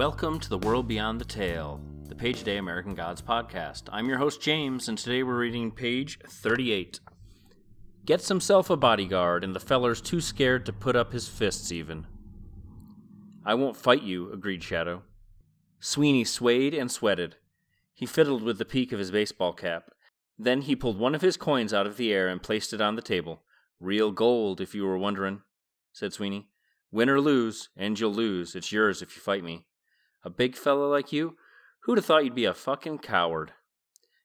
Welcome to the World Beyond the Tale, the Page a Day American Gods podcast. I'm your host, James, and today we're reading page 38. Gets himself a bodyguard, and the feller's too scared to put up his fists even. I won't fight you, agreed Shadow. Sweeney swayed and sweated. He fiddled with the peak of his baseball cap. Then he pulled one of his coins out of the air and placed it on the table. Real gold, if you were wondering, said Sweeney. Win or lose, and you'll lose. It's yours if you fight me. A big fellow like you? Who'd have thought you'd be a fucking coward?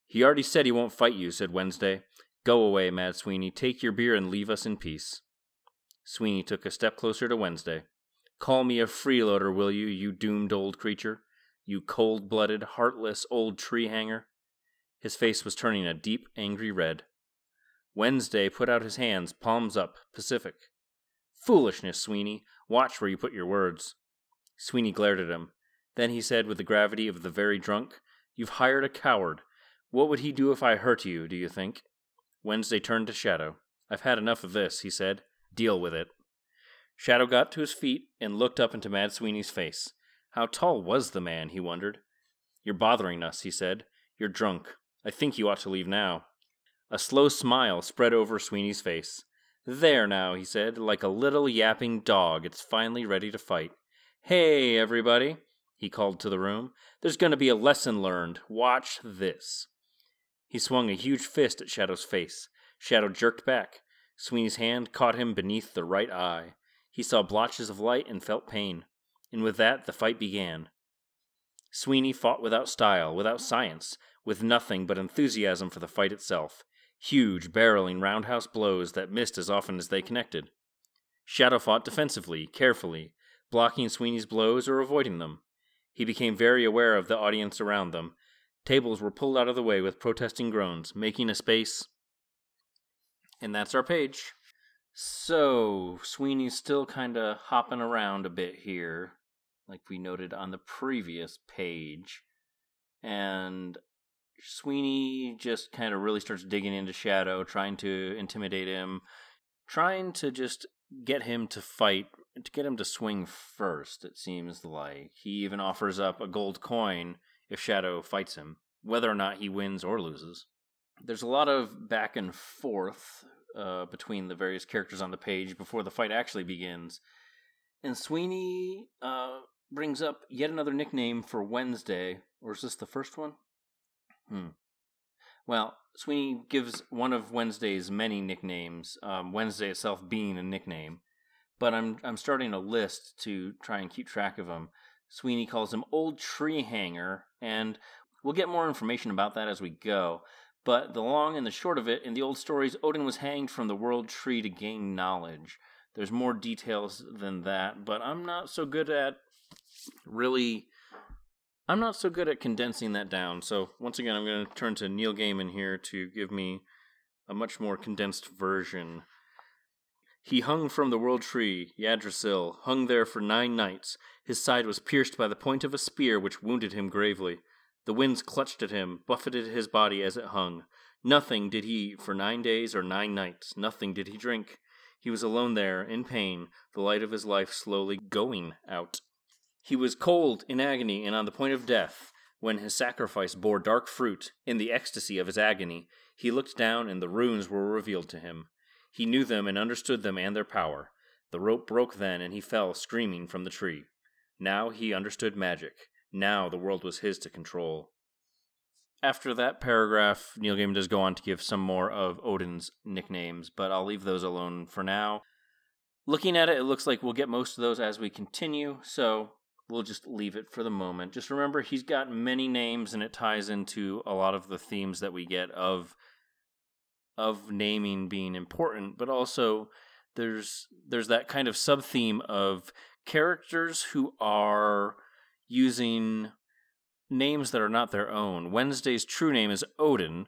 He already said he won't fight you, said Wednesday. Go away, Mad Sweeney. Take your beer and leave us in peace. Sweeney took a step closer to Wednesday. Call me a freeloader, will you, you doomed old creature? You cold blooded, heartless old tree hanger? His face was turning a deep, angry red. Wednesday put out his hands, palms up, pacific. Foolishness, Sweeney. Watch where you put your words. Sweeney glared at him. Then he said with the gravity of the very drunk, You've hired a coward. What would he do if I hurt you, do you think? Wednesday turned to Shadow. I've had enough of this, he said. Deal with it. Shadow got to his feet and looked up into Mad Sweeney's face. How tall was the man, he wondered. You're bothering us, he said. You're drunk. I think you ought to leave now. A slow smile spread over Sweeney's face. There now, he said, like a little yapping dog, it's finally ready to fight. Hey, everybody, he called to the room. There's going to be a lesson learned. Watch this. He swung a huge fist at Shadow's face. Shadow jerked back. Sweeney's hand caught him beneath the right eye. He saw blotches of light and felt pain. And with that, the fight began. Sweeney fought without style, without science, with nothing but enthusiasm for the fight itself huge, barreling roundhouse blows that missed as often as they connected. Shadow fought defensively, carefully, blocking Sweeney's blows or avoiding them. He became very aware of the audience around them. Tables were pulled out of the way with protesting groans, making a space. And that's our page. So, Sweeney's still kind of hopping around a bit here, like we noted on the previous page. And Sweeney just kind of really starts digging into Shadow, trying to intimidate him, trying to just get him to fight, to get him to swing first, it seems like. He even offers up a gold coin if Shadow fights him, whether or not he wins or loses. There's a lot of back and forth uh, between the various characters on the page before the fight actually begins. And Sweeney uh, brings up yet another nickname for Wednesday. Or is this the first one? Hmm. Well, Sweeney gives one of Wednesday's many nicknames, um, Wednesday itself being a nickname, but I'm I'm starting a list to try and keep track of them. Sweeney calls him Old Tree Hanger, and we'll get more information about that as we go. But the long and the short of it, in the old stories, Odin was hanged from the world tree to gain knowledge. There's more details than that, but I'm not so good at really I'm not so good at condensing that down. So once again, I'm going to turn to Neil Gaiman here to give me a much more condensed version. He hung from the world tree, Yggdrasil, hung there for nine nights. His side was pierced by the point of a spear which wounded him gravely. The winds clutched at him, buffeted his body as it hung. Nothing did he eat for nine days or nine nights. Nothing did he drink. He was alone there, in pain, the light of his life slowly going out. He was cold in agony and on the point of death. When his sacrifice bore dark fruit, in the ecstasy of his agony, he looked down and the runes were revealed to him. He knew them and understood them and their power. The rope broke then, and he fell screaming from the tree. Now he understood magic. Now the world was his to control. After that paragraph, Neil Gaiman does go on to give some more of Odin's nicknames, but I'll leave those alone for now. Looking at it, it looks like we'll get most of those as we continue, so we'll just leave it for the moment. Just remember, he's got many names, and it ties into a lot of the themes that we get of of naming being important, but also there's there's that kind of sub theme of characters who are using names that are not their own. Wednesday's true name is Odin,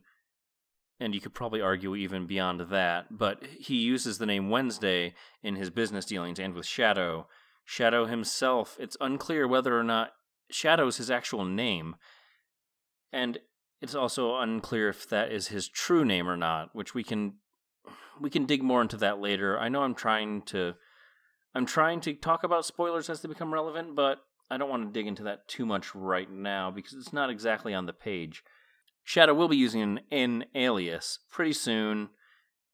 and you could probably argue even beyond that, but he uses the name Wednesday in his business dealings and with Shadow Shadow himself, it's unclear whether or not Shadow's his actual name. And it's also unclear if that is his true name or not, which we can we can dig more into that later. I know I'm trying to I'm trying to talk about spoilers as they become relevant, but I don't want to dig into that too much right now because it's not exactly on the page. Shadow will be using an, an alias pretty soon,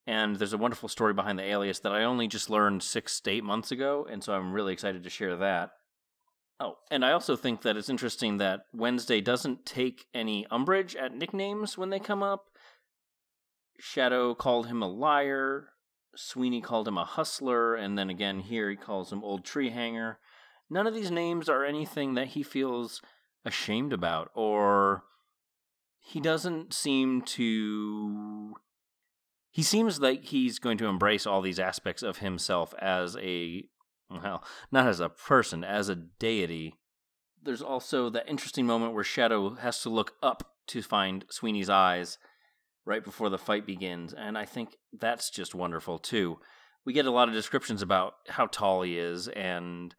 and there's a wonderful story behind the alias that I only just learned six to eight months ago, and so I'm really excited to share that. Oh, and I also think that it's interesting that Wednesday doesn't take any umbrage at nicknames when they come up. Shadow called him a liar. Sweeney called him a hustler, and then again here he calls him old tree hanger. None of these names are anything that he feels ashamed about, or he doesn't seem to. He seems like he's going to embrace all these aspects of himself as a. Well, not as a person, as a deity. There's also that interesting moment where Shadow has to look up to find Sweeney's eyes right before the fight begins, and I think that's just wonderful too. We get a lot of descriptions about how tall he is, and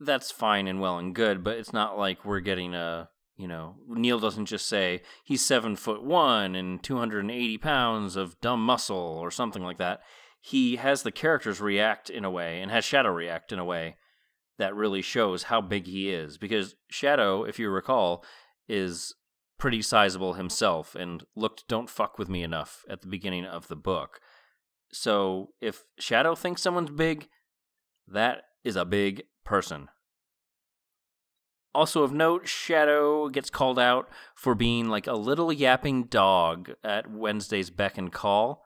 that's fine and well and good, but it's not like we're getting a you know Neil doesn't just say he's seven foot one and 280 pounds of dumb muscle or something like that. He has the characters react in a way and has Shadow react in a way that really shows how big he is because Shadow, if you recall, is pretty sizable himself and looked don't fuck with me enough at the beginning of the book. So if Shadow thinks someone's big, that is a big person. Also of note, Shadow gets called out for being like a little yapping dog at Wednesday's beck and call.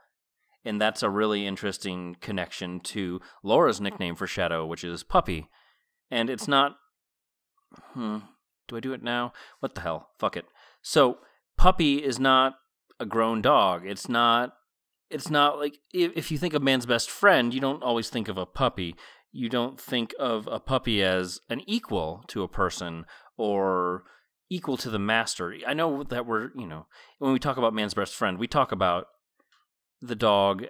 And that's a really interesting connection to Laura's nickname for Shadow, which is Puppy. And it's not. Hmm. Do I do it now? What the hell? Fuck it. So puppy is not a grown dog. It's not it's not like if, if you think of man's best friend, you don't always think of a puppy. You don't think of a puppy as an equal to a person or equal to the master. I know that we're, you know, when we talk about man's best friend, we talk about the dog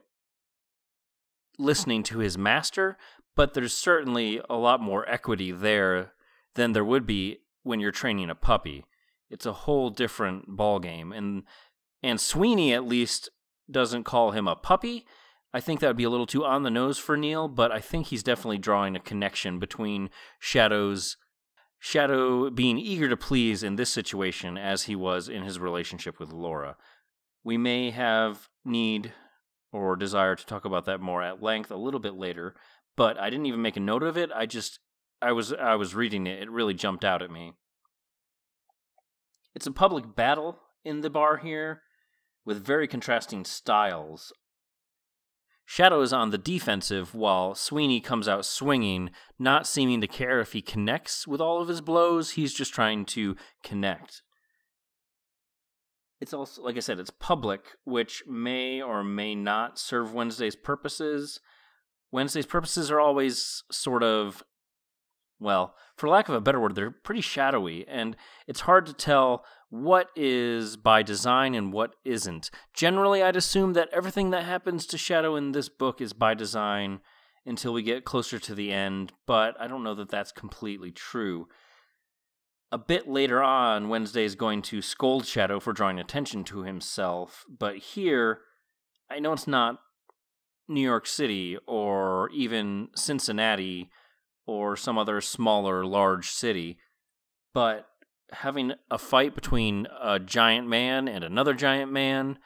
listening to his master, but there's certainly a lot more equity there than there would be when you're training a puppy it's a whole different ball game and and Sweeney at least doesn't call him a puppy. I think that would be a little too on the nose for Neil, but I think he's definitely drawing a connection between Shadow's Shadow being eager to please in this situation as he was in his relationship with Laura. We may have need or desire to talk about that more at length a little bit later, but I didn't even make a note of it. I just I was I was reading it. It really jumped out at me. It's a public battle in the bar here with very contrasting styles. Shadow is on the defensive while Sweeney comes out swinging, not seeming to care if he connects with all of his blows. He's just trying to connect. It's also, like I said, it's public, which may or may not serve Wednesday's purposes. Wednesday's purposes are always sort of well, for lack of a better word, they're pretty shadowy, and it's hard to tell what is by design and what isn't. Generally, I'd assume that everything that happens to Shadow in this book is by design until we get closer to the end, but I don't know that that's completely true. A bit later on, Wednesday is going to scold Shadow for drawing attention to himself, but here, I know it's not New York City or even Cincinnati or some other smaller, large city. But having a fight between a giant man and another giant man,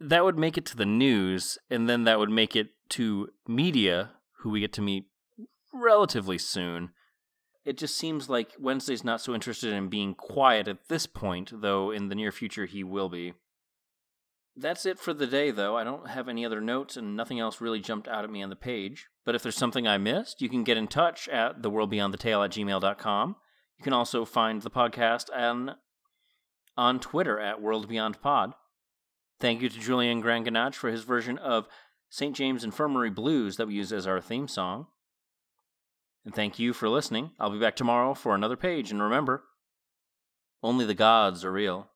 that would make it to the news, and then that would make it to media, who we get to meet relatively soon. It just seems like Wednesday's not so interested in being quiet at this point, though in the near future he will be. That's it for the day, though. I don't have any other notes, and nothing else really jumped out at me on the page. But if there's something I missed, you can get in touch at theworldbeyondthetale at gmail.com. You can also find the podcast on, on Twitter at WorldBeyondPod. Thank you to Julian Granganach for his version of St. James Infirmary Blues that we use as our theme song. And thank you for listening. I'll be back tomorrow for another page. And remember, only the gods are real.